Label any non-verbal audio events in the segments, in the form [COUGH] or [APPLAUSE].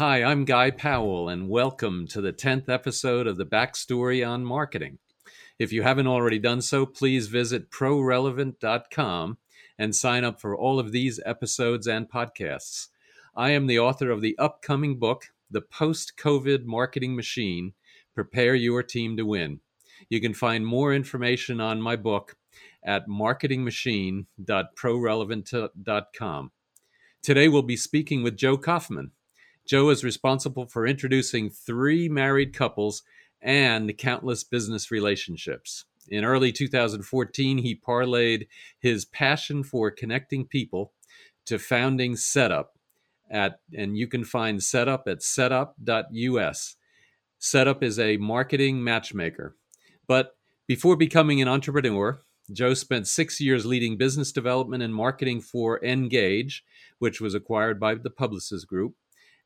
Hi, I'm Guy Powell, and welcome to the 10th episode of the Backstory on Marketing. If you haven't already done so, please visit prorelevant.com and sign up for all of these episodes and podcasts. I am the author of the upcoming book, The Post COVID Marketing Machine Prepare Your Team to Win. You can find more information on my book at marketingmachine.prorelevant.com. Today we'll be speaking with Joe Koufman. Joe is responsible for introducing three married couples and countless business relationships. In early 2014, he parlayed his passion for connecting people to founding Setup at and you can find Setup at setup.us. Setup is a marketing matchmaker. But before becoming an entrepreneur, Joe spent six years leading business development and marketing for Engauge, which was acquired by the Publicis Group,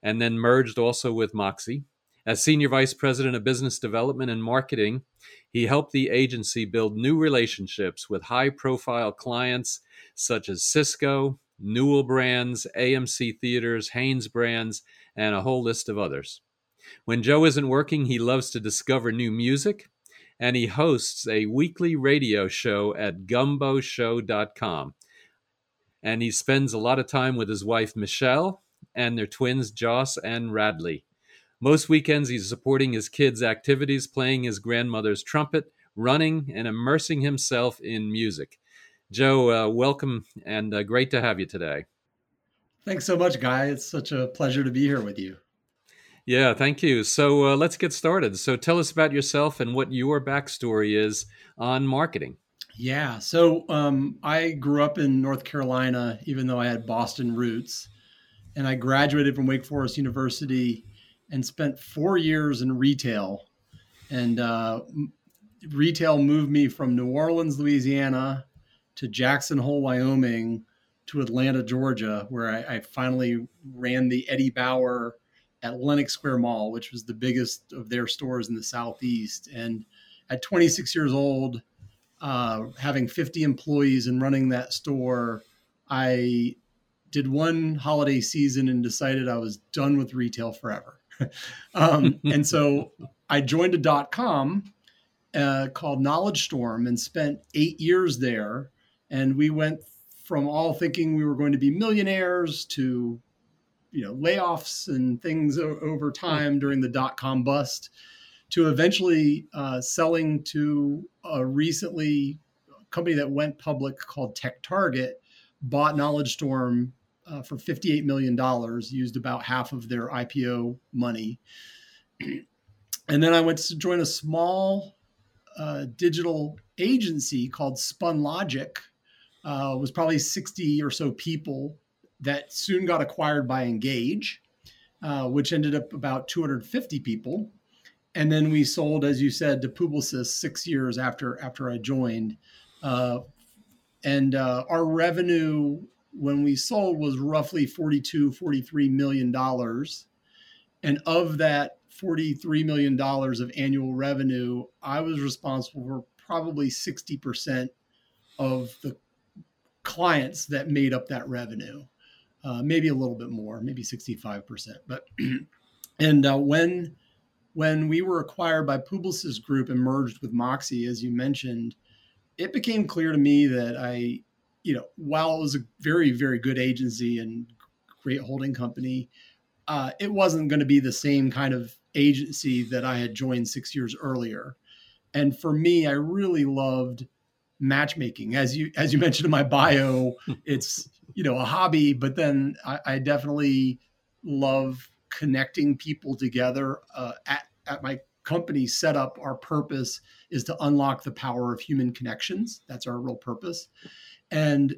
and then merged also with Moxie. As Senior Vice President of Business Development and Marketing, he helped the agency build new relationships with high profile clients such as Cisco, Newell Brands, AMC Theaters, Hanesbrands, and a whole list of others. When Joe isn't working, he loves to discover new music, and he hosts a weekly radio show at gumboshow.com. And he spends a lot of time with his wife, Michelle, and their twins, Joss and Radley. Most weekends, he's supporting his kids' activities, playing his grandmother's trumpet, running, and immersing himself in music. Joe, uh, welcome and uh, great to have you today. Thanks so much, Guy. It's such a pleasure to be here with you. Yeah, thank you. So uh, let's get started. So tell us about yourself and what your backstory is on marketing. Yeah, so um, I grew up in North Carolina, even though I had Boston roots, and I graduated from Wake Forest University and spent four years in retail. And uh, retail moved me from New Orleans, Louisiana, to Jackson Hole, Wyoming, to Atlanta, Georgia, where I, I finally ran the Eddie Bauer at Lenox Square Mall, which was the biggest of their stores in the Southeast. And at 26 years old, uh, having 50 employees and running that store, I did one holiday season and decided I was done with retail forever. [LAUGHS] um, and so I joined a dot com uh, called KnowledgeStorm and spent eight years there. And we went from all thinking we were going to be millionaires to you know layoffs and things over time during the dot com bust to eventually uh, selling to a recently company that went public called TechTarget bought KnowledgeStorm uh, for $58 million, used about half of their IPO money. [CLEARS THROAT] and then I went to join a small uh, digital agency called Spunlogic. Uh, was probably 60 or so people that soon got acquired by Engauge, uh, which ended up about 250 people. And then we sold, as you said, to Publicis six years after after I joined. Uh, and uh, our revenue when we sold was roughly 42 43 million dollars. And of that 43 million dollars of annual revenue i was responsible for probably 60% of the clients that made up that revenue. Uh, maybe a little bit more maybe 65% but [CLEARS THROAT] and uh, when when we were acquired by publicis group and merged with moxie as you mentioned it became clear to me that i you know, while it was a very, very good agency and great holding company, uh, it wasn't going to be the same kind of agency that I had joined six years earlier. And for me, I really loved matchmaking. As you as you [LAUGHS] mentioned in my bio, it's you know a hobby, but then I, I definitely love connecting people together. Uh, at at my company setup, our purpose is to unlock the power of human connections. That's our real purpose and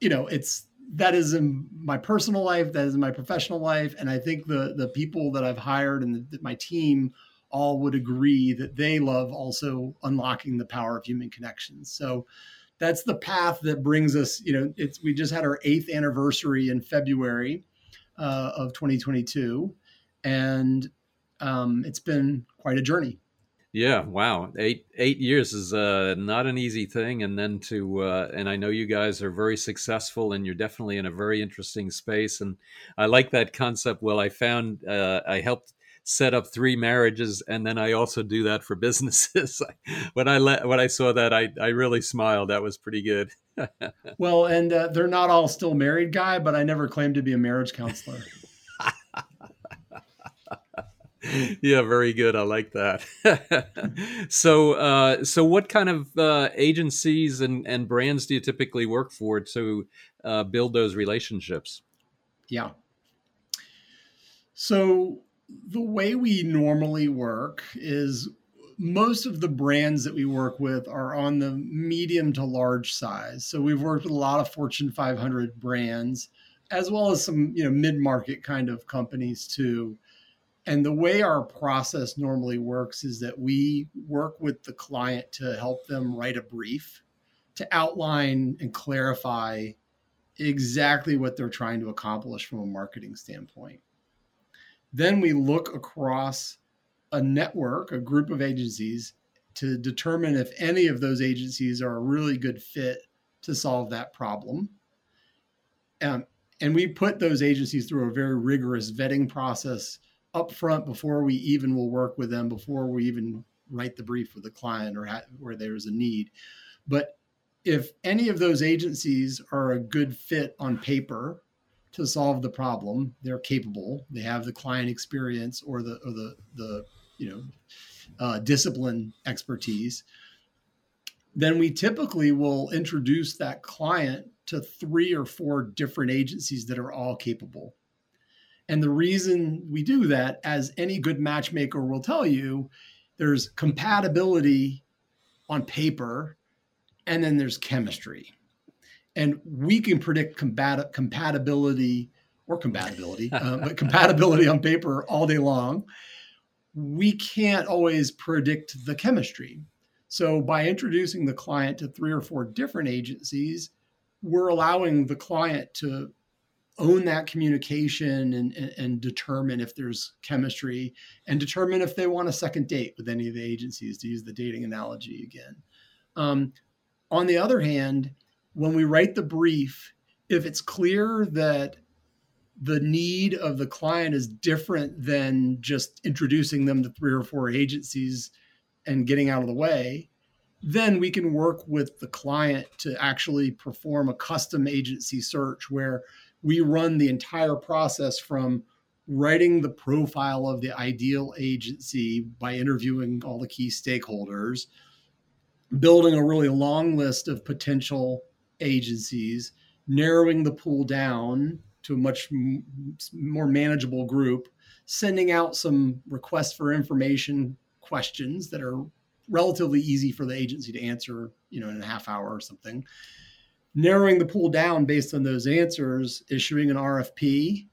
you know it's that is in my personal life that is in my professional life. And i think the the people that i've hired and the, my team all would agree that they love also unlocking the power of human connections. So that's the path that brings us you know it's we just had our eighth anniversary in february uh, of 2022 and um, it's been quite a journey Yeah, wow. Eight eight years is uh, not an easy thing, and then to uh, and I know you guys are very successful, and you're definitely in a very interesting space, and I like that concept. Well, I found uh, I helped set up three marriages, and then I also do that for [LAUGHS] businesses. when I let when I saw that, I I really smiled. That was pretty good. [LAUGHS] well, and uh, they're not all still married, guy, but I never claimed to be a marriage counselor. [LAUGHS] yeah, very good. I like that. [LAUGHS] so, uh, so what kind of uh, agencies and, and brands do you typically work for to uh, build those relationships? Yeah. So, the way we normally work is most of the brands that we work with are on the medium to large size. So, we've worked with a lot of Fortune 500 brands as well as some, you know, mid-market kind of companies too and the way our process normally works is that we work with the client to help them write a brief to outline and clarify exactly what they're trying to accomplish from a marketing standpoint. Then we look across a network, a group of agencies, to determine if any of those agencies are a really good fit to solve that problem. Um, and we put those agencies through a very rigorous vetting process upfront before we even will work with them, before we even write the brief with the client or ha- where there's a need. But if any of those agencies are a good fit on paper to solve the problem, they're capable, they have the client experience or the or the the you know uh, discipline expertise, then we typically will introduce that client to three or four different agencies that are all capable and the reason we do that, as any good matchmaker will tell you, there's compatibility on paper, and then there's chemistry. And we can predict combat- compatibility or compatibility, uh, but [LAUGHS] compatibility on paper all day long. We can't always predict the chemistry. So, by introducing the client to three or four different agencies, we're allowing the client to own that communication and, and, and, determine if there's chemistry and determine if they want a second date with any of the agencies to use the dating analogy again. Um, on the other hand when we write the brief if it's clear that the need of the client is different than just introducing them to three or four agencies and getting out of the way then we can work with the client to actually perform a custom agency search where we run the entire process from writing the profile of the ideal agency by interviewing all the key stakeholders, building a really long list of potential agencies, narrowing the pool down to a much more manageable group, sending out some requests for information questions that are relatively easy for the agency to answer, you know, in a half hour or something narrowing the pool down based on those answers, issuing an RFP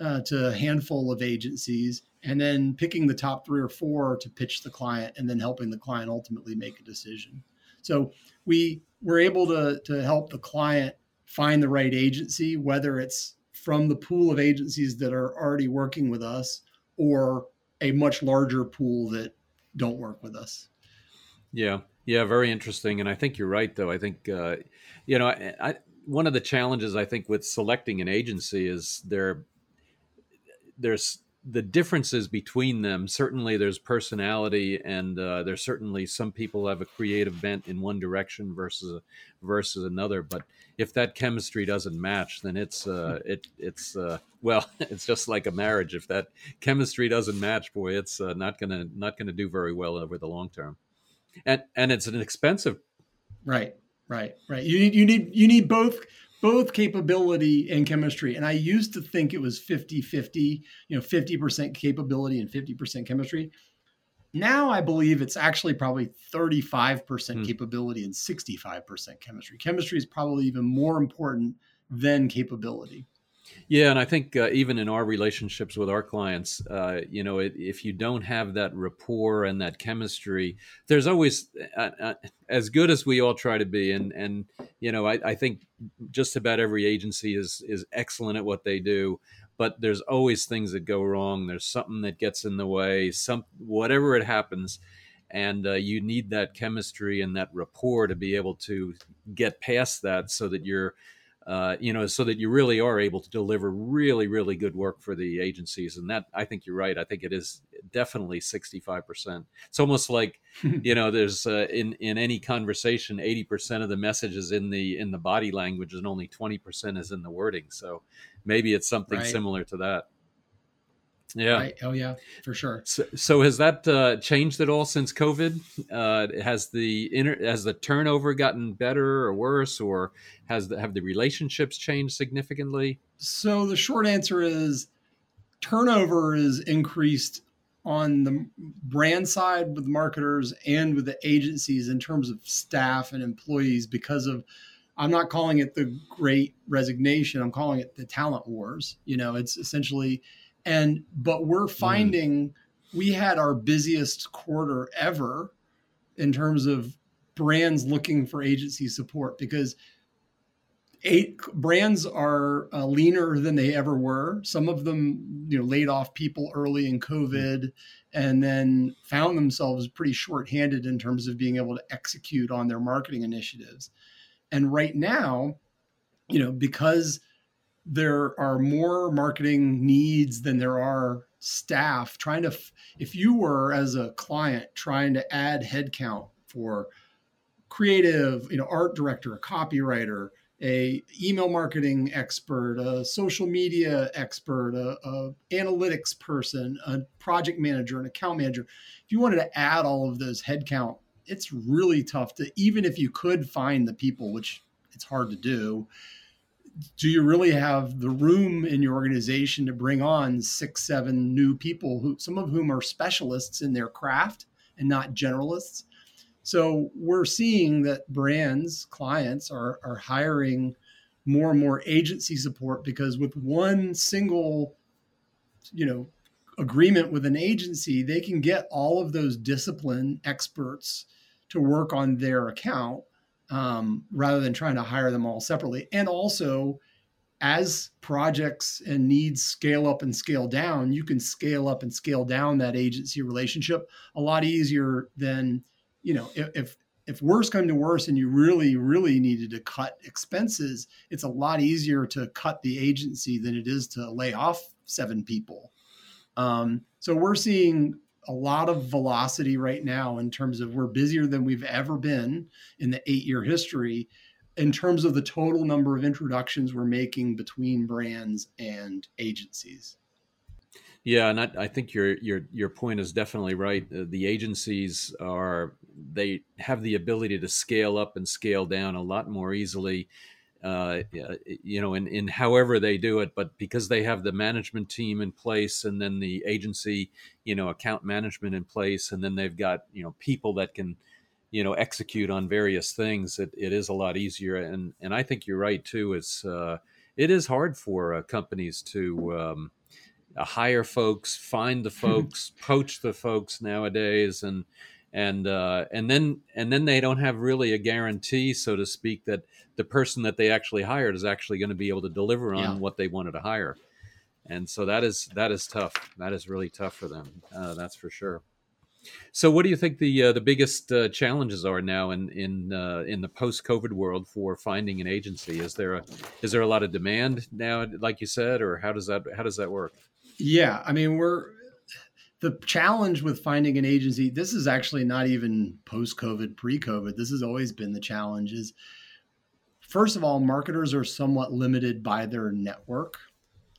uh, to a handful of agencies, and then picking the top three or four to pitch the client, and then helping the client ultimately make a decision. So we were able to to help the client find the right agency, whether it's from the pool of agencies that are already working with us or a much larger pool that don't work with us. Yeah, yeah, very interesting. And I think you're right, though. I think, uh, you know, I, I, one of the challenges I think with selecting an agency is there, there's the differences between them. Certainly, there's personality, and uh, there's certainly some people have a creative bent in one direction versus versus another. But if that chemistry doesn't match, then it's uh, it it's uh, well, [LAUGHS] it's just like a marriage. If that chemistry doesn't match, boy, it's uh, not gonna not gonna do very well over the long term and and it's an expensive right right right. You need you need you need both both capability and chemistry. And i used to think it was 50 50 you know 50% capability and 50% chemistry. Now i believe it's actually probably 35% mm. capability and 65% chemistry. Chemistry is probably even more important than capability yeah, and I think uh, even in our relationships with our clients, uh, you know, it, if you don't have that rapport and that chemistry, there's always, uh, uh, as good as we all try to be, and and you know, I, I think just about every agency is is excellent at what they do, but there's always things that go wrong. There's something that gets in the way, some whatever it happens, and uh, you need that chemistry and that rapport to be able to get past that so that you're uh, you know so that you really are able to deliver really really good work for the agencies and that i think you're right. I think it is definitely 65% it's almost like [LAUGHS] you know there's uh, in in any conversation 80% of the message is in the in the body language and only 20% is in the wording. So maybe it's something right. similar to that yeah. Right. Oh yeah, for sure. So, so has that uh, changed at all since COVID? Uh, has the inter- has the turnover gotten better or worse, or has the, have the relationships changed significantly? So the short answer is turnover is increased on the brand side with marketers and with the agencies in terms of staff and employees because of I'm not calling it the great resignation. I'm calling it the talent wars. You know, it's essentially and but we're mm-hmm. finding mm. we had our busiest quarter ever in terms of brands looking for agency support because eight brands are uh, leaner than they ever were some of them you know laid off people early in covid and then found themselves pretty short-handed in terms of being able to execute on their marketing initiatives and right now you know because there are more marketing needs than there are staff trying to if you were as a client trying to add headcount for creative you know art director a copywriter a email marketing expert a social media expert a, a analytics person a project manager an account manager if you wanted to add all of those headcount it's really tough to even if you could find the people which it's hard to do do you really have the room in your organization to bring on six, seven new people who some of whom are specialists in their craft and not generalists? So we're seeing that brands, clients are, are hiring more and more agency support because with one single, you know, agreement with an agency, they can get all of those discipline experts to work on their account um, rather than trying to hire them all separately. And also, as projects and needs scale up and scale down, you can scale up and scale down that agency relationship a lot easier than, you know, if, if worse come to worse and you really, really needed to cut expenses, it's a lot easier to cut the agency than it is to lay off seven people. Um, so we're seeing a lot of velocity right now in terms of we're busier than we've ever been in the eight year history in terms of the total number of introductions we're making between brands and agencies. Yeah, and I, I, think your your your point is definitely right. Uh, the agencies are they have the ability to scale up and scale down a lot more easily uh, you know, in, in however they do it, but because they have the management team in place and then the agency, you know, account management in place, and then they've got, you know, people that can, you know, execute on various things, it, it is a lot easier. And, and I think you're right too. It's, uh, it is hard for uh, companies to, um, hire folks, find the [LAUGHS] folks, poach the folks nowadays. And, and uh, and then and then they don't have really a guarantee, so to speak, that the person that they actually hired is actually going to be able to deliver on yeah. what they wanted to hire, and so that is that is tough. That is really tough for them. Uh, that's for sure. So, what do you think the uh, the biggest uh, challenges are now in in uh, in the post COVID world for finding an agency? Is there a is there a lot of demand now, like you said, or how does that how does that work? Yeah, I mean, we're the challenge with finding an agency this is actually not even post covid pre covid this has always been the challenge is first of all marketers are somewhat limited by their network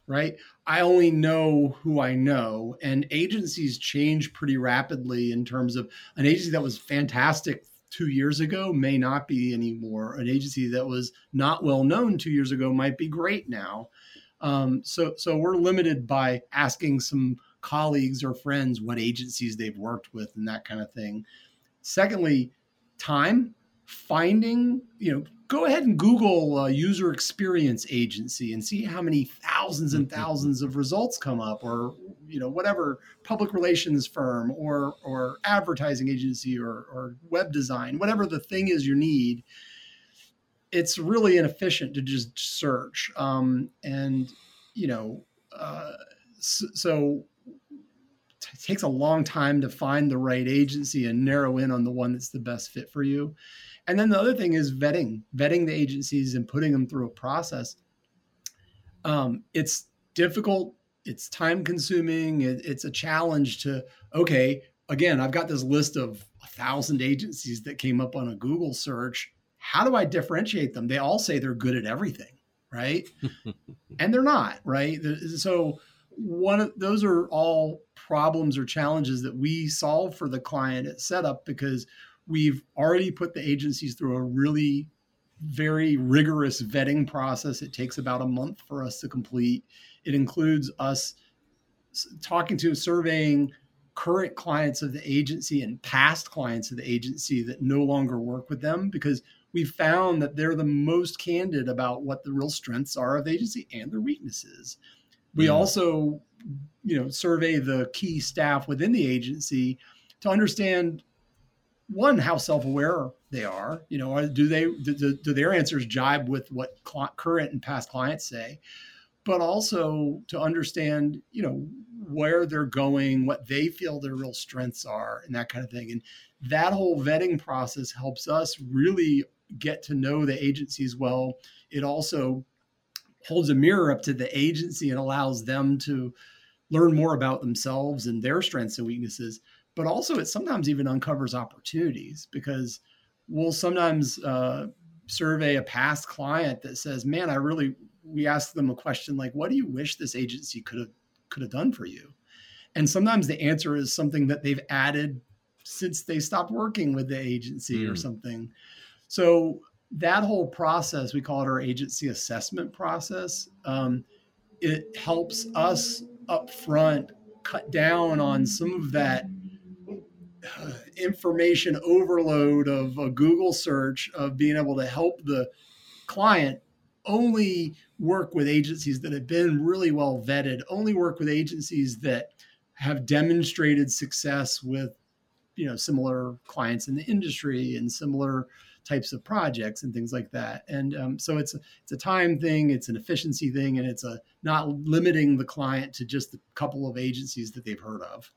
right? I only know who i know and agencies change pretty rapidly in terms of an agency that was fantastic two years ago may not be anymore. An agency that was not well known two years ago might be great now. Um, so so we're limited by asking some colleagues or friends what agencies they've worked with and that kind of thing. Secondly, time finding, you know, go ahead and Google uh, user experience agency and see how many thousands and mm-hmm. thousands of results come up, or you know, whatever public relations firm or or advertising agency or or web design, whatever the thing is you need. It's really inefficient to just search, um, and you know, uh, so, so it takes a long time to find the right agency and narrow in on the one that's the best fit for you. And then the other thing is vetting, vetting the agencies and putting them through a process. Um, it's difficult, it's time consuming, it, it's a challenge to, okay, again, I've got this list of a thousand agencies that came up on a Google search. How do I differentiate them? They all say they're good at everything, right? [LAUGHS] and they're not, right? So one of those are all problems or challenges that we solve for the client at setup because we've already put the agencies through a really very rigorous vetting process. It takes about a month for us to complete. It includes us talking to, surveying current clients of the agency and past clients of the agency that no longer work with them because we've found that they're the most candid about what the real strengths are of the agency and their weaknesses. We also, you know, survey the key staff within the agency to understand one how self-aware they are. You know do they do, do their answers jibe with what cl- current and past clients say? But also to understand you know where they're going what they feel their real strengths are and that kind of thing. And that whole vetting process helps us really get to know the agencies well. It also holds a mirror up to the agency and allows them to learn more about themselves and their strengths and weaknesses but also it sometimes even uncovers opportunities because we'll sometimes uh, survey a past client that says, "Man, I really." We ask them a question like, "What do you wish this agency could have could have done for you?" And sometimes the answer is something that they've added since they stopped working with the agency mm. or something. So that whole process, we call it our agency assessment process. Um, it helps us up front cut down on some of that information overload of a Google search of being able to help the client only work with agencies that have been really well vetted, only work with agencies that have demonstrated success with you know similar clients in the industry and similar types of projects and things like that. And um, so it's a, it's a time thing, it's an efficiency thing, and it's a not limiting the client to just a couple of agencies that they've heard of.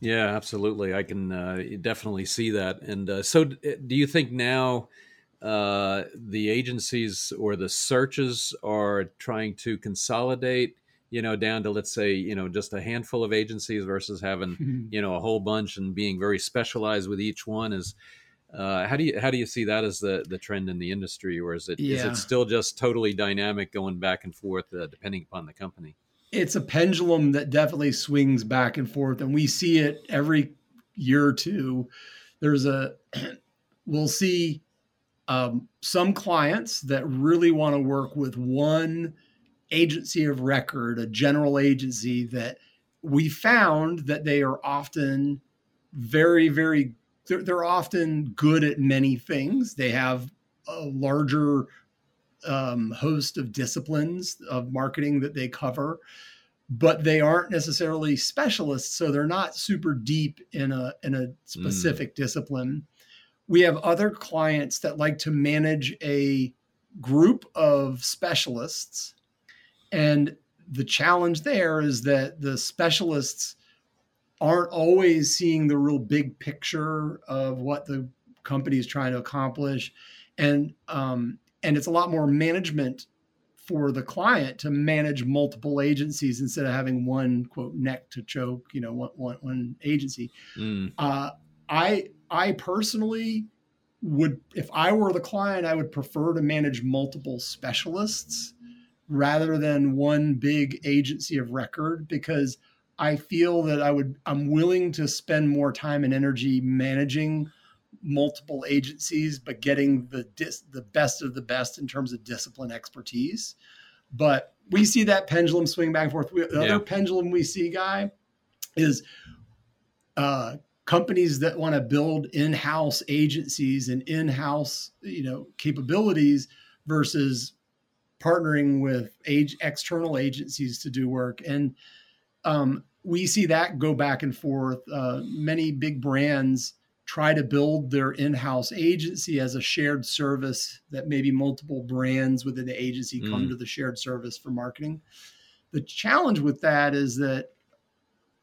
Yeah, absolutely. I can uh, definitely see that. And uh, so, do you think now uh, the agencies or the searches are trying to consolidate? You know, down to let's say you know just a handful of agencies versus having [LAUGHS] you know a whole bunch and being very specialized with each one. Is uh, how do you how do you see that as the the trend in the industry, or is it yeah. is it still just totally dynamic, going back and forth uh, depending upon the company? it's a pendulum that definitely swings back and forth, and we see it every year or two. There's a [CLEARS THROAT] we'll see um, some clients that really want to work with one agency of record, a general agency that we found that they are often very, very, they're, they're often good at many things. They have a larger um, host of disciplines of marketing that they cover, but they aren't necessarily specialists, so they're not super deep in a in a specific mm. discipline. We have other clients that like to manage a group of specialists, and the challenge there is that the specialists aren't always seeing the real big picture of what the company is trying to accomplish and um, and it's a lot more management for the client to manage multiple agencies instead of having one quote neck to choke you know one, one, one agency mm. uh, i i personally would if i were the client i would prefer to manage multiple specialists rather than one big agency of record because i feel that i would i'm willing to spend more time and energy managing multiple agencies, but getting the dis- the best of the best in terms of discipline expertise. But we see that pendulum swing back and forth. We, the yeah. other pendulum we see, guy, is uh, companies that want to build in-house agencies and in-house, you know, capabilities versus partnering with age external agencies to do work. And um, we see that go back and forth. Uh, many big brands try to build their in-house agency as a shared service that maybe multiple brands within the agency come mm. to the shared service for marketing. The challenge with that is that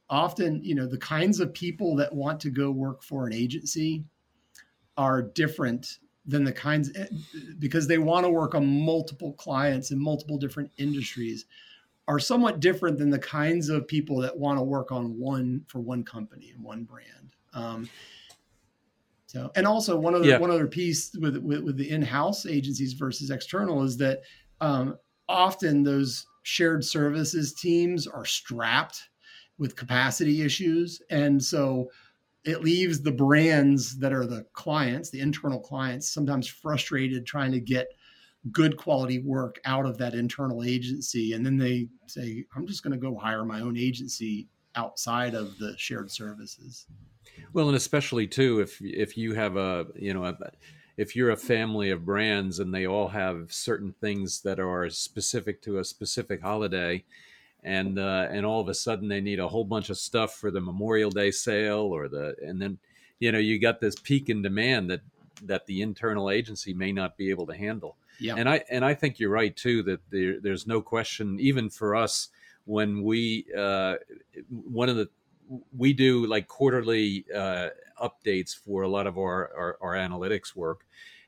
often, you know, the kinds of people that want to go work for an agency are different than the kinds eh, because they want to work on multiple clients in multiple different industries are somewhat different than the kinds of people that want to work on one for one company and one brand. Um, so, and also one other yeah. one other piece with, with, with the in-house agencies versus external is that um, often those shared services teams are strapped with capacity issues, and so it leaves the brands that are the clients, the internal clients, sometimes frustrated trying to get good quality work out of that internal agency. And then they say, I'm just going to go hire my own agency outside of the shared services. Well, and especially too, if, if you have a, you know, a, if you're a family of brands and they all have certain things that are specific to a specific holiday, and uh, and all of a sudden they need a whole bunch of stuff for the Memorial Day sale or the and then you know you got this peak in demand that that the internal agency may not be able to handle. Yeah. And I and I think you're right too that there, there's no question even for us when we uh, one of the we do like quarterly uh, updates for a lot of our, our, our analytics work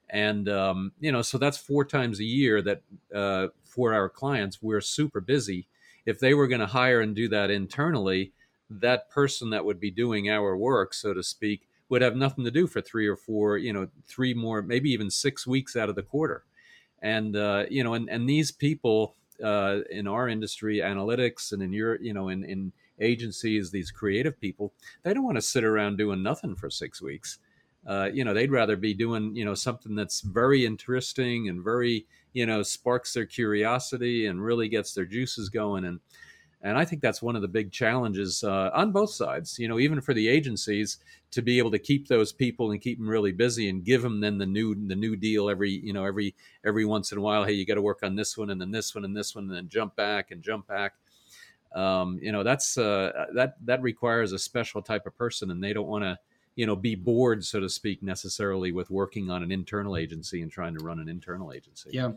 and um, you know so that's four times a year that uh, for our clients we're super busy if they were going to hire and do that internally, that person that would be doing our work, so to speak, would have nothing to do for three or four, you know, three more, maybe even six weeks out of the quarter. And, uh, you know, and, and these people uh, in our industry, analytics, and in your, you know, in, in agencies, these creative people, they don't want to sit around doing nothing for six weeks. Uh, you know, they'd rather be doing, you know, something that's very interesting and very, you know, sparks their curiosity and really gets their juices going. And and I think that's one of the big challenges uh, on both sides. You know, even for the agencies to be able to keep those people and keep them really busy and give them then the new the new deal every you know every every once in a while. Hey, you got to work on this one and then this one and this one and then jump back and jump back. Um, you know, that's uh, that that requires a special type of person, and they don't want to you know be bored so to speak necessarily with working on an internal agency and trying to run an internal agency yeah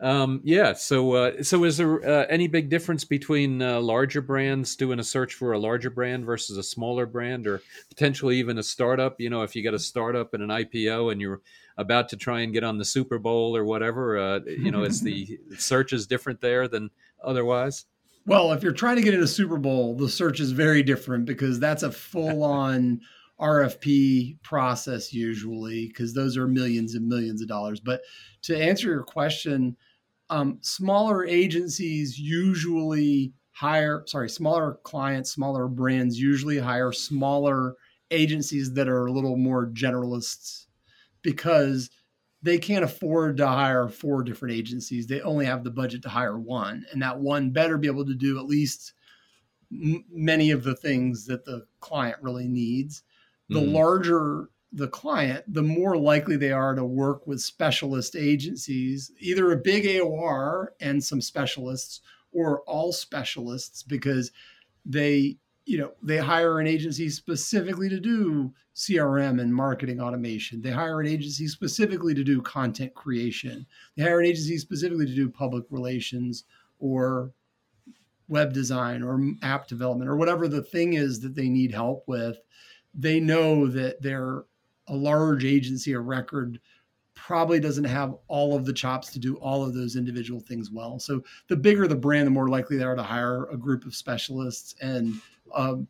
um, yeah so uh, so is there uh, any big difference between uh, larger brands doing a search for a larger brand versus a smaller brand or potentially even a startup? You know if you got a startup and an ipo and you're about to try and get on the super bowl or whatever uh, you know it's the [LAUGHS] search is different there than otherwise? Well, if you're trying to get into Super Bowl, the search is very different because that's a full on RFP process usually, because those are millions and millions of dollars. But to answer your question, um, smaller agencies usually hire, sorry, smaller clients, smaller brands usually hire smaller agencies that are a little more generalists because they can't afford to hire four different agencies. They only have the budget to hire one, and that one better be able to do at least m- many of the things that the client really needs. The mm-hmm. larger the client, the more likely they are to work with specialist agencies, either a big AOR and some specialists or all specialists because they you know they hire an agency specifically to do crm and marketing automation. They hire an agency specifically to do content creation. They hire an agency specifically to do public relations or web design or app development or whatever the thing is that they need help with they know that they're a large agency a record probably doesn't have all of the chops to do all of those individual things well so the bigger the brand the more likely they are to hire a group of specialists and um,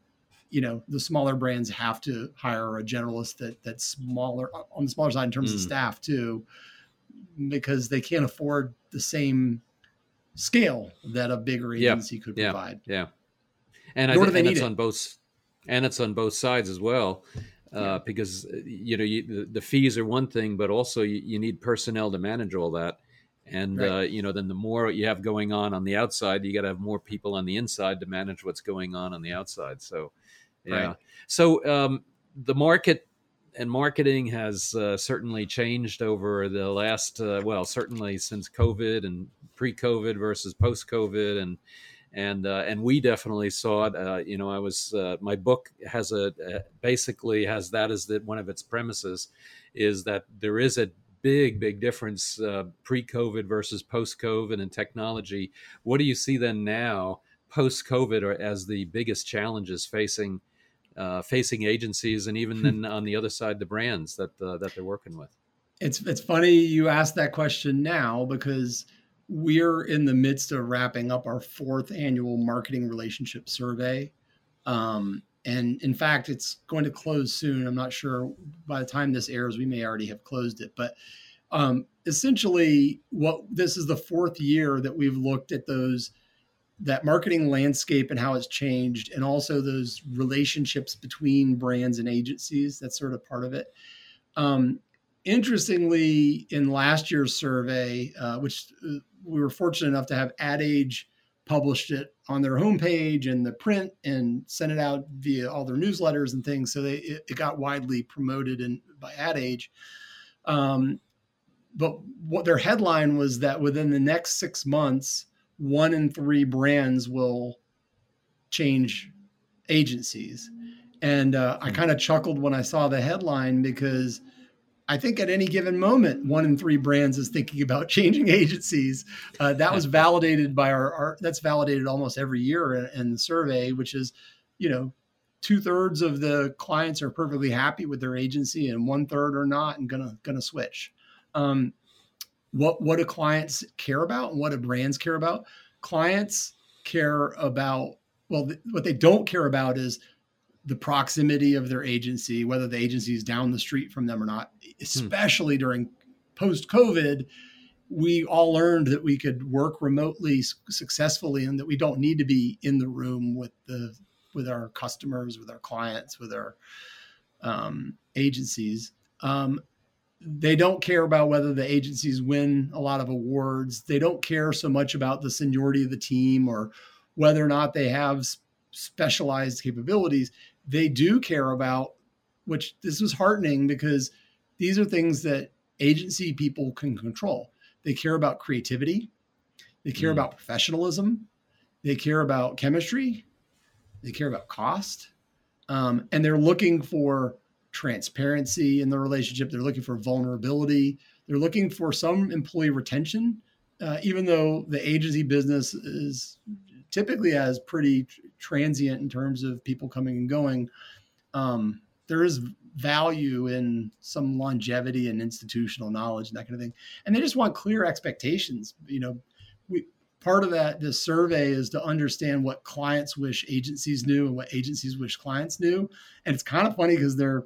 you know the smaller brands have to hire a generalist that that's smaller on the smaller side in terms mm. of staff too because they can't afford the same scale that a bigger agency yeah. could yeah. provide yeah and Nor I think and it's it. on both and it's on both sides as well uh, because you know you, the, the, fees are one thing but also you, you need personnel to manage all that and right. uh, you know then the more you have going on on the outside you got to have more people on the inside to manage what's going on on the outside so yeah right. so um, the market and marketing has uh, certainly changed over the last uh, well certainly since covid and pre-covid versus post-covid and and uh, and we definitely saw it. Uh, you know, I was uh, my book has a basically has that as the, one of its premises is that there is a big, big difference uh, pre COVID versus post COVID and technology. What do you see then now? post COVID as the biggest challenges facing uh, facing agencies and even then on the other side the brands that uh, that they're working with? It's it's funny you ask that question now because we're in the midst of wrapping up our fourth annual marketing relationship survey. Um, and in fact, it's going to close soon. I'm not sure by the time this airs, we may already have closed it. But um, essentially, what this is the fourth year that we've looked at those that marketing landscape and how it's changed, and also those relationships between brands and agencies. That's sort of part of it. Um, interestingly, in last year's survey, uh, which uh, we were fortunate enough to have Ad Age published it on their homepage and the print and sent it out via all their newsletters and things. So they it, it got widely promoted in by Ad Age. Um, but what their headline was that within the next six months, one in three brands will change agencies. And uh, I hmm. kind of chuckled when I saw the headline because I think at any given moment, one in three brands is thinking about [LAUGHS] changing agencies. Uh, that was [LAUGHS] validated by our, our, that's validated almost every year in, in the survey, which is, you know, two thirds of the clients are perfectly happy with their agency, and one third are not and gonna gonna switch. Um, what what do clients care about, and what do brands care about? Clients care about well, th- what they don't care about is the proximity of their agency, whether the agency is down the street from them or not. Especially hmm. during post COVID, we all learned that we could work remotely successfully and that we don't need to be in the room with the with our customers, with our clients, with our um, agencies. Um, they don't care about whether the agencies win a lot of awards. They don't care so much about the seniority of the team or whether or not they have specialized capabilities they do care about, which this was heartening because these are things that agency people can control. They care about creativity, they care mm. about professionalism, they care about chemistry, they care about cost, um, and they're looking for transparency in the relationship. They're looking for vulnerability. They're looking for some employee retention, uh, even though the agency business is typically as pretty transient in terms of people coming and going. Um, there is value in some longevity and institutional knowledge and that kind of thing. And they just want clear expectations. You know, we part of that this survey is to understand what clients wish agencies knew and what agencies wish clients knew. And it's kind of funny because they're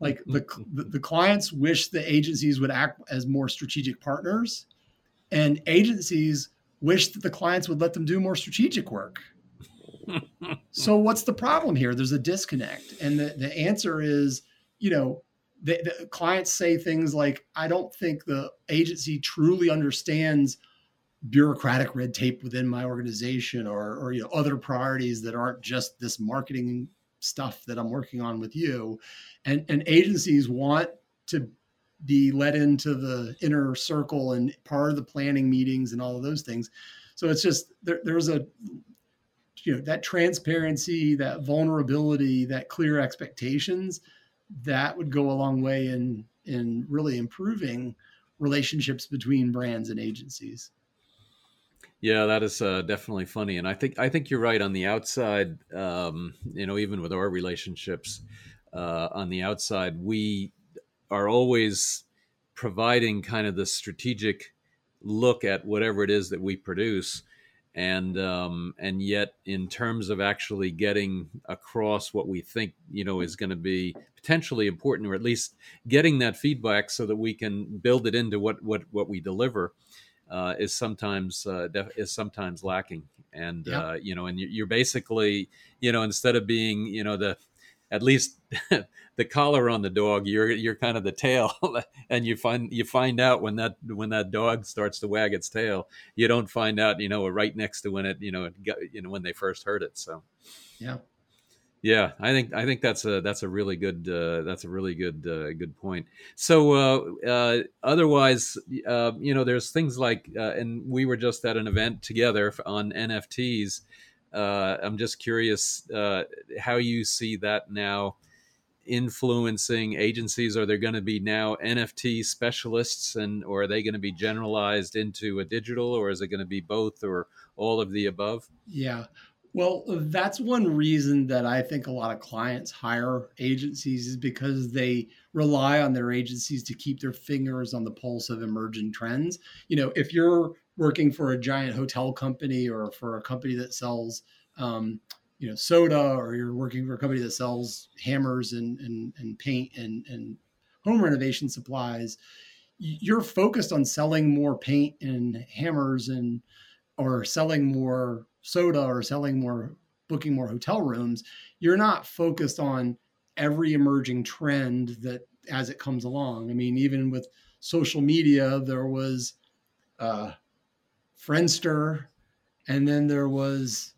like the, [LAUGHS] the, the clients wish the agencies would act as more strategic partners and agencies wish that the clients would let them do more strategic work. [LAUGHS] so what's the problem here? There's a disconnect. And the, the answer is, you know, the, the clients say things like, I don't think the agency truly understands bureaucratic red tape within my organization or, or you know other priorities that aren't just this marketing stuff that I'm working on with you. And, and agencies want to be let into the inner circle and part of the planning meetings and all of those things. So it's just there, there's a you know that transparency, that vulnerability, that clear expectations, that would go a long way in in really improving relationships between brands and agencies. Yeah, that is uh, definitely funny, and I think I think you're right on the outside. Um, you know, even with our relationships uh, on the outside, we are always providing kind of the strategic look at whatever it is that we produce and um, and yet in terms of actually getting across what we think you know is going to be potentially important or at least getting that feedback so that we can build it into what what what we deliver uh, is sometimes uh, def- is sometimes lacking and yep. uh, you know and you're basically you know instead of being you know the at least [LAUGHS] the collar on the dog you're you're kind of the tail [LAUGHS] and you find you find out when that when that dog starts to wag its tail. You don't find out you know right next to when it you know it got, you know when they first heard it so. Yeah. Yeah i think i think that's a that's a really good uh, that's a really good uh, good point. So uh, uh otherwise uh, you know there's things like uh, and we were just at an event together on nfts uh, I'm just curious uh, how you see that now influencing agencies? Are there going to be now NFT specialists, and or are they going to be generalized into a digital, or is it going to be both, or all of the above? Yeah. Well, that's one reason that I think a lot of clients hire agencies is because they rely on their agencies to keep their fingers on the pulse of emerging trends. You know, if you're working for a giant hotel company or for a company that sells um, you know soda or you're working for a company that sells hammers and and, and paint and, and home renovation supplies you're focused on selling more paint and hammers and or selling more soda or selling more booking more hotel rooms. You're not focused on every emerging trend that as it comes along. I mean even with social media there was uh friendster and then there was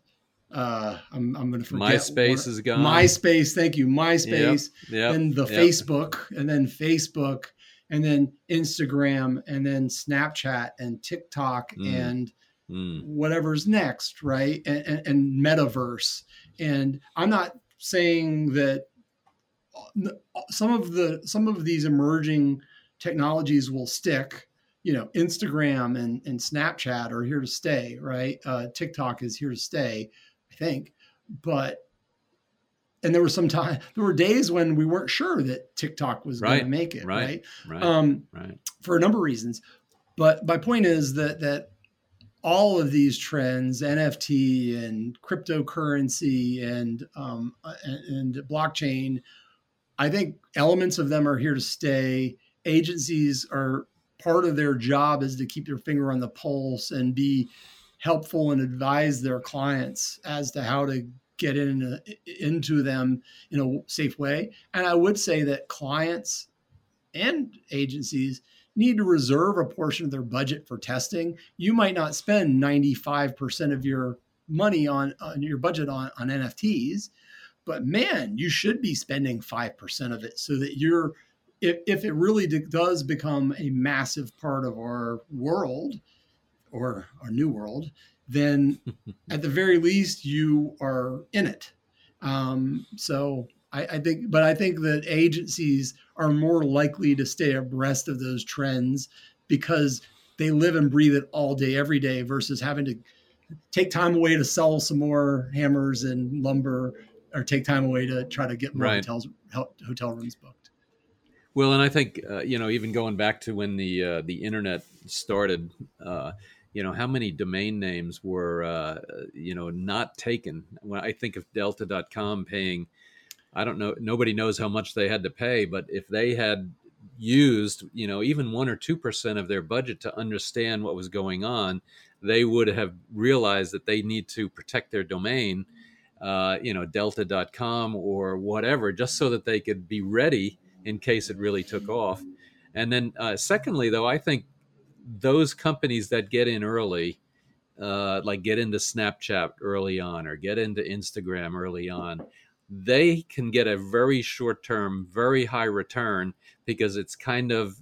uh, I'm, I'm going to forget. MySpace is gone. MySpace, thank you. MySpace, yep, yep, and the yep. Facebook, and then Facebook, and then Instagram, and then Snapchat, and TikTok, Mm. and Mm. whatever's next, right? And, and, and metaverse. And I'm not saying that some of the some of these emerging technologies will stick. You know, Instagram and, and Snapchat are here to stay, right? Uh, TikTok is here to stay, I think. But and there were some time there were days when we weren't sure that TikTok was going to make it, right, right? Right. Um, right. for a number of reasons. But my point is that that all of these trends, NFT and cryptocurrency and um, and, and blockchain, I think elements of them are here to stay. Agencies are part of their job is to keep their finger on the pulse and be helpful and advise their clients as to how to get in into them in a safe way. And I would say that clients and agencies need to reserve a portion of their budget for testing. You might not spend 95% of your money on, on your budget on, on NFTs, but man, you should be spending 5% of it so that you're, if, if it really does become a massive part of our world or our new world, then [LAUGHS] at the very least you are in it. Um, so I, I think, but I think that agencies are more likely to stay abreast of those trends because they live and breathe it all day, every day, versus having to take time away to sell some more hammers and lumber, or take time away to try to get more Right. hotels hotel rooms booked. Well, and I think uh, you know, even going back to when the uh, the internet started, uh, you know, how many domain names were uh, you know not taken? When I think of Delta.com paying, I don't know, nobody knows how much they had to pay, but if they had used, you know, even one or two percent of their budget to understand what was going on, they would have realized that they need to protect their domain. Uh, you know, delta.com or whatever, just so that they could be ready in case it really took off. And then, uh, secondly, though, I think those companies that get in early, uh, like get into Snapchat early on or get into Instagram early on, they can get a very short term, very high return because it's kind of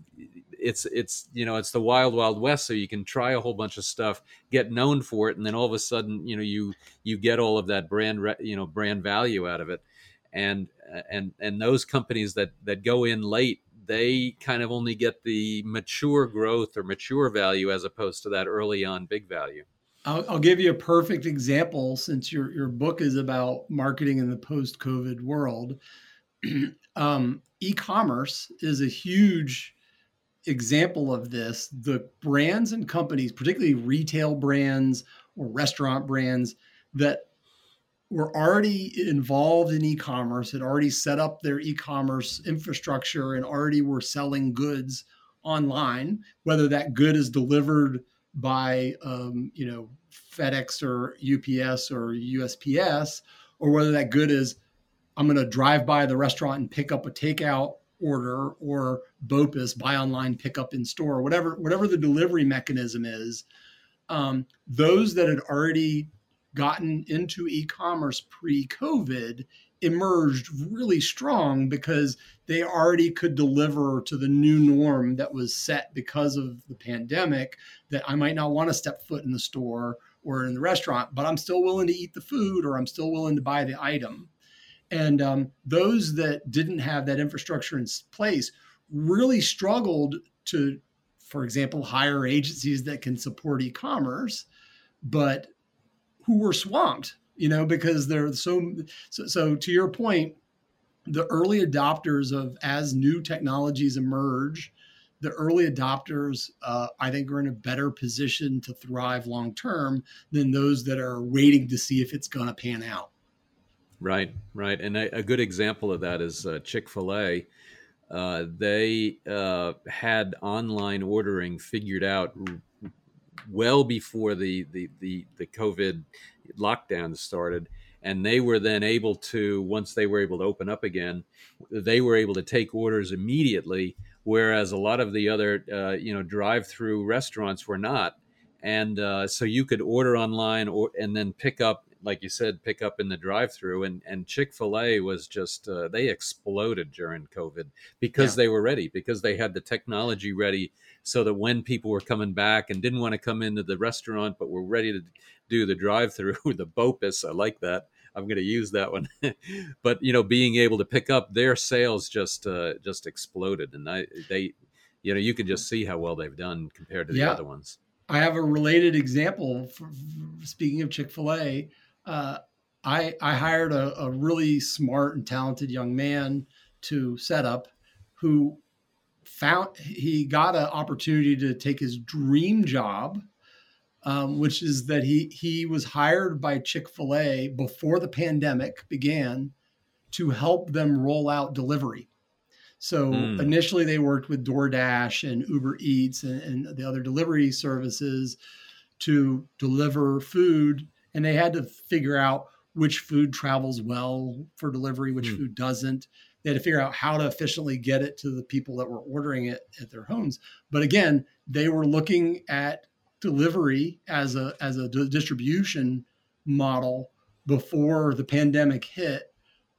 it's it's you know it's the wild wild west so you can try a whole bunch of stuff get known for it and then all of a sudden you know you you get all of that brand you know brand value out of it and and and those companies that that go in late they kind of only get the mature growth or mature value as opposed to that early on big value I'll, I'll give you a perfect example since your your book is about marketing in the post COVID world. [CLEARS THROAT] um, e-commerce is a huge example of this. The brands and companies, particularly retail brands or restaurant brands, that were already involved in e-commerce, had already set up their e-commerce infrastructure, and already were selling goods online. Whether that good is delivered by um, you know FedEx or UPS or USPS, or whether that good is I'm going to drive by the restaurant and pick up a takeout order or BOPIS, buy online, pick up in store, whatever whatever the delivery mechanism is. Um, those that had already gotten into e-commerce pre-COVID emerged really strong because they already could deliver to the new norm that was set because of the pandemic that I might not want to step foot in the store or in the restaurant, but I'm still willing to eat the food or I'm still willing to buy the item. And um, those that didn't have that infrastructure in place really struggled to, for example, hire agencies that can support e-commerce, but who were swamped, you know, because they're so. So, so to your point, the early adopters of as new technologies emerge the early adopters, uh, I think, are in a better position to thrive long term than those that are waiting to see if it's going to pan out. Right, right. And a, a good example of that is uh, Chick fil A. Uh, they uh, had online ordering figured out well before the, the, the, the COVID lockdown started and they were then able to once they were able to open up again they were able to take orders immediately whereas a lot of the other uh, you know drive-through restaurants were not. And uh, so you could order online or and then pick up, like you said, pick up in the drive-through. And and Chick Fil A was just uh, they exploded during COVID because yeah. they were ready because they had the technology ready so that when people were coming back and didn't want to come into the restaurant but were ready to do the drive-through, [LAUGHS] the BOPIS, I like that I'm going to use that one. [LAUGHS] but you know, being able to pick up their sales just uh, just exploded, and I they, you know, you can just see how well they've done compared to the yeah. other ones. I have a related example. For, speaking of Chick Fil A, uh, I I hired a, a really smart and talented young man to Setup, who found he got an opportunity to take his dream job um, which is that he he was hired by Chick Fil A before the pandemic began to help them roll out delivery. So mm. initially, they worked with DoorDash and Uber Eats and, and, the other delivery services to deliver food, and they had to figure out which food travels well for delivery, which mm. food doesn't. They had to figure out how to efficiently get it to the people that were ordering it at their homes. But again, they were looking at delivery as a as a distribution model before the pandemic hit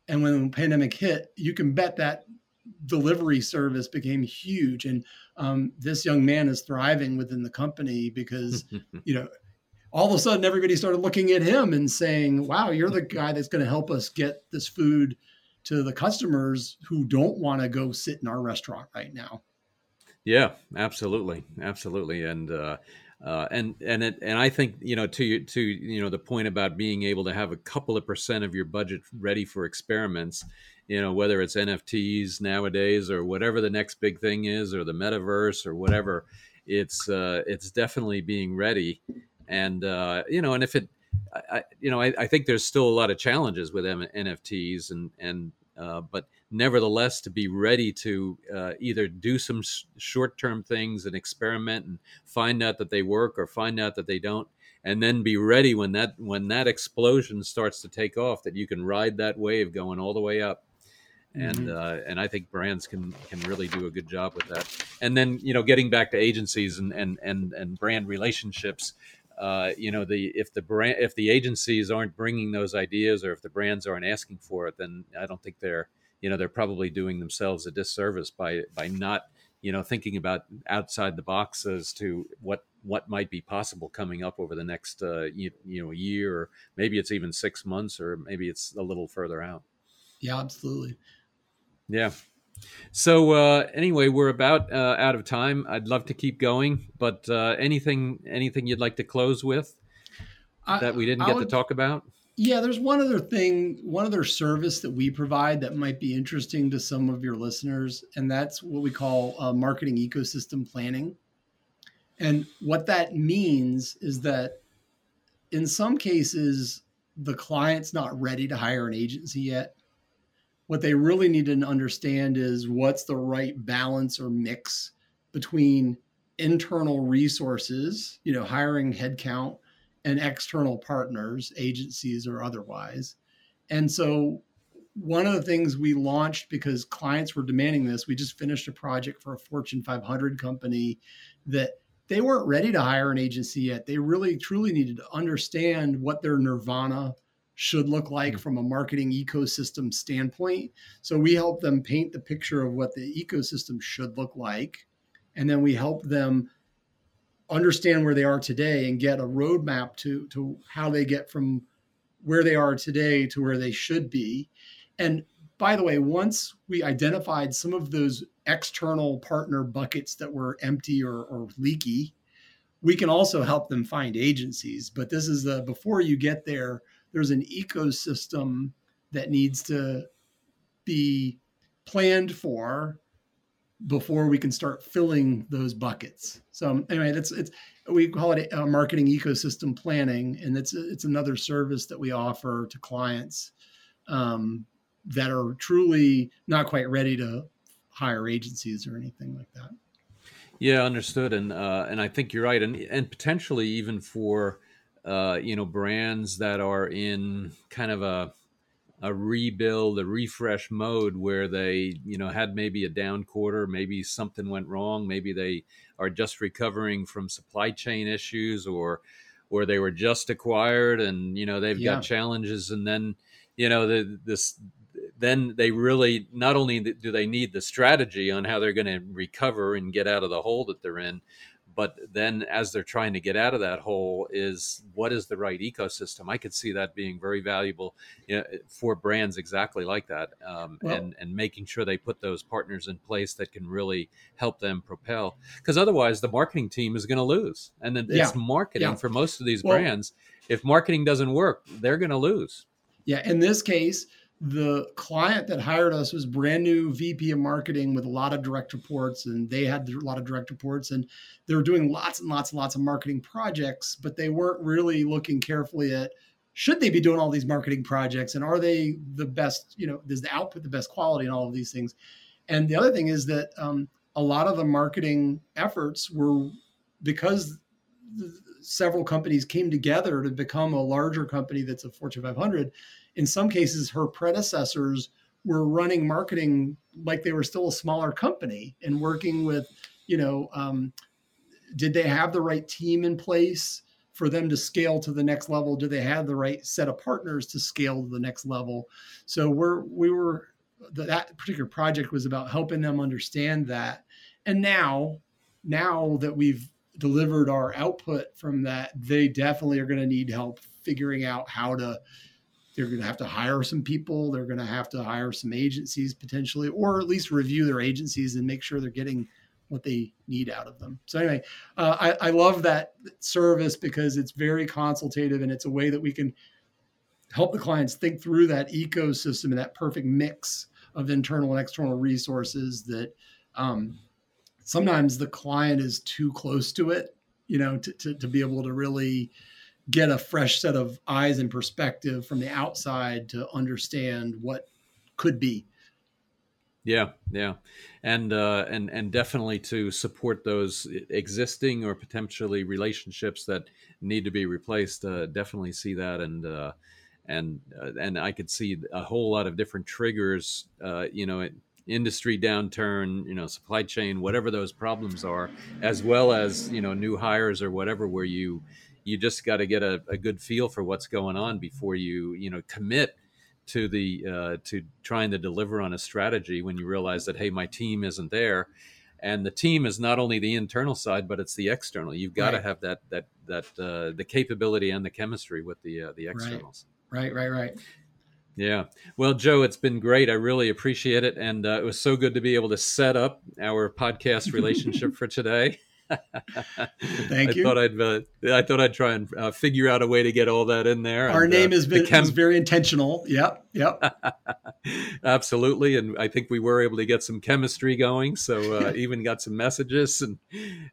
and when the pandemic hit you can bet that delivery service became huge and um, this young man is thriving within the company because [LAUGHS] you know all of a sudden everybody started looking at him and saying wow you're the guy that's going to help us get this food to the customers who don't want to go sit in our restaurant right now. Yeah absolutely absolutely and uh, uh, and and it, and I think you know to to you know the point about being able to have a couple of percent of your budget ready for experiments, you know whether it's NFTs nowadays or whatever the next big thing is or the metaverse or whatever, it's uh, it's definitely being ready, and uh, you know and if it, I, you know I, I think there's still a lot of challenges with NFTs and and uh, but nevertheless to be ready to uh, either do some sh- short-term things and experiment and find out that they work or find out that they don't and then be ready when that when that explosion starts to take off that you can ride that wave going all the way up and mm-hmm. uh, and I think brands can can really do a good job with that. And then you know, getting back to agencies and and and, and brand relationships, uh, you know, the if the brand if the agencies aren't bringing those ideas or if the brands aren't asking for it, then I don't think they're you know they're probably doing themselves a disservice by by not you know thinking about outside the box as to what what might be possible coming up over the next uh, you, you know year or maybe it's even six months or maybe it's a little further out. Yeah absolutely. Yeah so uh, anyway we're about uh, out of time i'd love to keep going but uh, anything anything you'd like to close with that we didn't get would, to talk about yeah, there's one other thing, one other service that we provide that might be interesting to some of your listeners, and that's what we call uh, marketing ecosystem planning. And what that means is that in some cases, the client's not ready to hire an agency yet. What they really need to understand is what's the right balance or mix between internal resources, you know, hiring headcount and external partners, agencies or otherwise. And so one of the things we launched because clients were demanding this, we just finished a project for a Fortune 500 company that they weren't ready to hire an agency yet. They really truly needed to understand what their nirvana should look like mm-hmm. from a marketing ecosystem standpoint. So we help them paint the picture of what the ecosystem should look like. And then we help them understand where they are today and get a roadmap to to how they get from where they are today to where they should be And by the way, once we identified some of those external partner buckets that were empty or, or leaky, we can also help them find agencies. But this is the before you get there, there's an ecosystem that needs to be planned for before we can start filling those buckets. So anyway, that's it's we call it a marketing ecosystem planning, and it's it's another service that we offer to clients um, that are truly not quite ready to hire agencies or anything like that. Yeah, understood, and uh, and I think you're right, and and potentially even for uh, you know brands that are in kind of a a rebuild, a refresh mode where they, you know, had maybe a down quarter, maybe something went wrong, maybe they are just recovering from supply chain issues or or they were just acquired and you know they've yeah. got challenges and then you know the, this then they really not only do they need the strategy on how they're going to recover and get out of the hole that they're in but then as they're trying to get out of that hole is what is the right ecosystem? I could see that being very valuable you know, for brands exactly like that um, well, and and making sure they put those partners in place that can really help them propel. Because otherwise the marketing team is going to lose. And then yeah, it's marketing yeah. for most of these well, brands. If marketing doesn't work they're going to lose. Yeah in this case the client that hired us was brand new VP of marketing with a lot of direct reports, and they had a lot of direct reports, and they were doing lots and lots and lots of marketing projects, but they weren't really looking carefully at should they be doing all these marketing projects and are they the best, you know, is the output the best quality and all of these things. And the other thing is that um, a lot of the marketing efforts were because several companies came together to become a larger company that's a Fortune 500 in some cases, her predecessors were running marketing like they were still a smaller company and working with, you know, um, did they have the right team in place for them to scale to the next level? Do they have the right set of partners to scale to the next level? So we're we were that particular project was about helping them understand that. And now, now that we've delivered our output from that, they definitely are going to need help figuring out how to they're going to have to hire some people. They're going to have to hire some agencies potentially, or at least review their agencies and make sure they're getting what they need out of them. So anyway, uh, I, I love that service because it's very consultative and it's a way that we can help the clients think through that ecosystem and that perfect mix of internal and external resources that um, sometimes the client is too close to it, you know, to, to, to be able to really get a fresh set of eyes and perspective from the outside to understand what could be. Yeah, yeah, and uh, and and definitely to support those existing or potentially relationships that need to be replaced. Uh, definitely see that, and uh, and uh, and I could see a whole lot of different triggers. Uh, you know, industry downturn, you know, supply chain, whatever those problems are, as well as you know new hires or whatever, where you you just got to get a, a, good feel for what's going on before you you know commit to the uh, to trying to deliver on a strategy when you realize that hey my team isn't there and the team is not only the internal side but it's the external you've got right. to have that that that uh, the capability and the chemistry with the uh, the externals right right right, right. Yeah. Well, Joe, it's been great. I really appreciate it. And uh, it was so good to be able to set up our podcast relationship [LAUGHS] for today. Thank I you. Thought I'd, uh, I thought I'd try and uh, figure out a way to get all that in there. Our and, name uh, has been chem- is very intentional. Yep, yep. [LAUGHS] Absolutely, and I think we were able to get some chemistry going. So uh, [LAUGHS] even got some messages and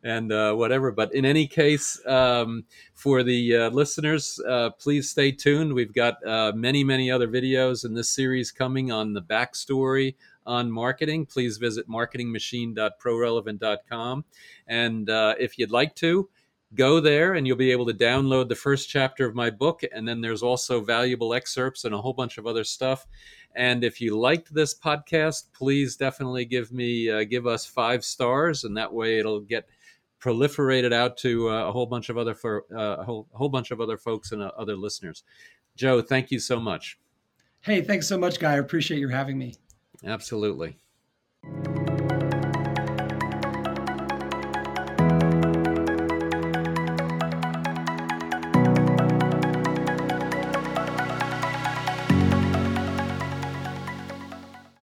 and uh, whatever. But in any case, um, for the uh, listeners, please stay tuned. We've got many many other videos in this series coming on the backstory on marketing, please visit marketingmachine.prorelevant.com. And uh, if you'd like to, go there and you'll be able to download the first chapter of my book. And then there's also valuable excerpts and a whole bunch of other stuff. And if you liked this podcast, please definitely give me uh, give us five stars, and that way it'll get proliferated out to uh, a whole bunch of other for, uh, a, whole, a whole bunch of other folks and uh, other listeners. Joe, thank you so much. Hey, thanks so much, Guy. I appreciate you having me. Absolutely.